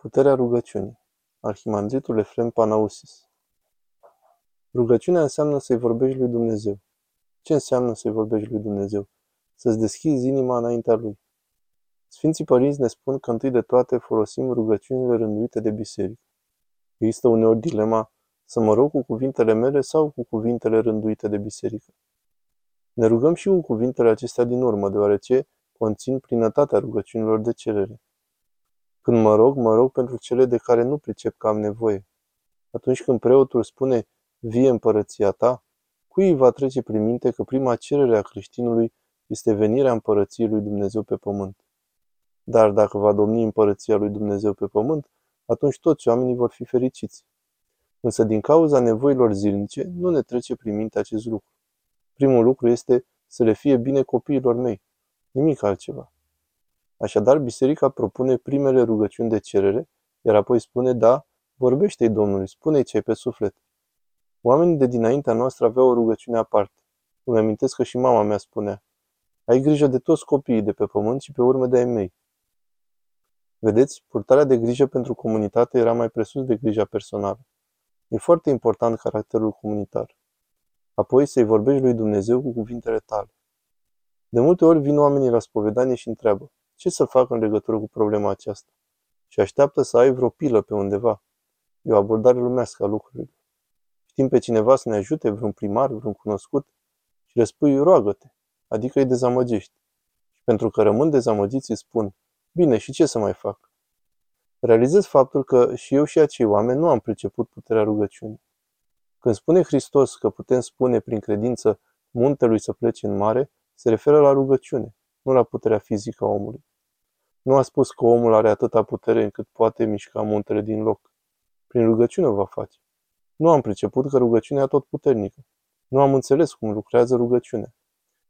Puterea rugăciunii. Arhimandritul Efrem Panausis. Rugăciunea înseamnă să-i vorbești lui Dumnezeu. Ce înseamnă să-i vorbești lui Dumnezeu? Să-ți deschizi inima înaintea lui. Sfinții părinți ne spun că întâi de toate folosim rugăciunile rânduite de biserică. Există uneori dilema să mă rog cu cuvintele mele sau cu cuvintele rânduite de biserică. Ne rugăm și cu cuvintele acestea din urmă, deoarece conțin plinătatea rugăciunilor de cerere. Când mă rog, mă rog pentru cele de care nu pricep că am nevoie. Atunci când preotul spune, vie împărăția ta, cui îi va trece prin minte că prima cerere a creștinului este venirea împărăției lui Dumnezeu pe pământ. Dar dacă va domni împărăția lui Dumnezeu pe pământ, atunci toți oamenii vor fi fericiți. Însă din cauza nevoilor zilnice, nu ne trece prin minte acest lucru. Primul lucru este să le fie bine copiilor mei. Nimic altceva. Așadar, biserica propune primele rugăciuni de cerere, iar apoi spune, da, vorbește-i Domnului, spune-i ce pe suflet. Oamenii de dinaintea noastră aveau o rugăciune aparte. Îmi amintesc că și mama mea spunea, ai grijă de toți copiii de pe pământ și pe urmă de ai mei. Vedeți, purtarea de grijă pentru comunitate era mai presus de grija personală. E foarte important caracterul comunitar. Apoi să-i vorbești lui Dumnezeu cu cuvintele tale. De multe ori vin oamenii la spovedanie și întreabă, ce să fac în legătură cu problema aceasta? Și așteaptă să ai vreo pilă pe undeva. E o abordare lumească a lucrurilor. Știm pe cineva să ne ajute, vreun primar, vreun cunoscut, și le spui, roagă-te, adică îi dezamăgești. Și pentru că rămân dezamăgiți, îi spun, bine, și ce să mai fac? Realizez faptul că și eu și acei oameni nu am priceput puterea rugăciunii. Când spune Hristos că putem spune prin credință muntelui să plece în mare, se referă la rugăciune, nu la puterea fizică a omului. Nu a spus că omul are atâta putere încât poate mișca muntele din loc. Prin rugăciune o va face. Nu am priceput că rugăciunea tot puternică. Nu am înțeles cum lucrează rugăciunea.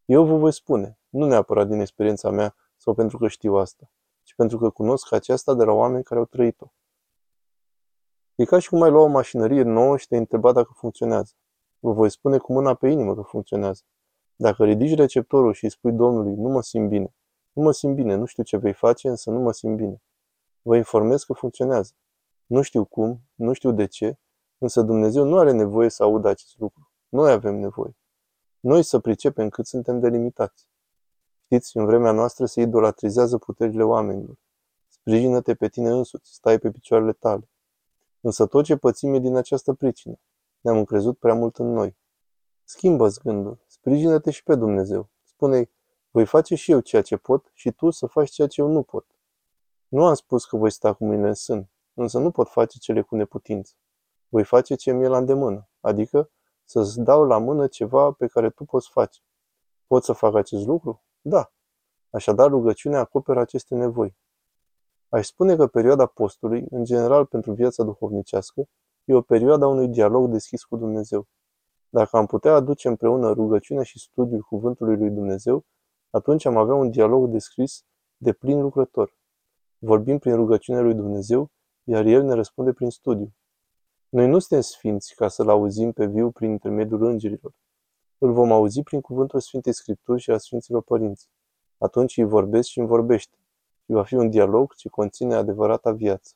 Eu vă voi spune, nu neapărat din experiența mea sau pentru că știu asta, ci pentru că cunosc aceasta de la oameni care au trăit-o. E ca și cum ai lua o mașinărie nouă și te întreba dacă funcționează. Vă voi spune cu mâna pe inimă că funcționează. Dacă ridici receptorul și îi spui Domnului, nu mă simt bine, nu mă simt bine, nu știu ce vei face, însă nu mă simt bine. Vă informez că funcționează. Nu știu cum, nu știu de ce, însă Dumnezeu nu are nevoie să audă acest lucru. Noi avem nevoie. Noi să pricepem cât suntem delimitați. Știți, în vremea noastră se idolatrizează puterile oamenilor. Sprijină-te pe tine însuți, stai pe picioarele tale. Însă tot ce pățim e din această pricină. Ne-am încrezut prea mult în noi. Schimbă-ți gândul, sprijină-te și pe Dumnezeu. Spune-i, voi face și eu ceea ce pot și tu să faci ceea ce eu nu pot. Nu am spus că voi sta cu mine în sân, însă nu pot face cele cu neputință. Voi face ce mi-e la îndemână, adică să-ți dau la mână ceva pe care tu poți face. Pot să fac acest lucru? Da. Așadar, rugăciunea acoperă aceste nevoi. Aș spune că perioada postului, în general pentru viața duhovnicească, e o perioadă a unui dialog deschis cu Dumnezeu. Dacă am putea aduce împreună rugăciunea și studiul cuvântului lui Dumnezeu, atunci am avea un dialog descris de plin lucrător. Vorbim prin rugăciunea lui Dumnezeu, iar El ne răspunde prin studiu. Noi nu suntem sfinți ca să-L auzim pe viu prin intermediul îngerilor. Îl vom auzi prin cuvântul Sfintei Scripturi și a Sfinților Părinți. Atunci îi vorbesc și îmi vorbește. Și va fi un dialog ce conține adevărata viață.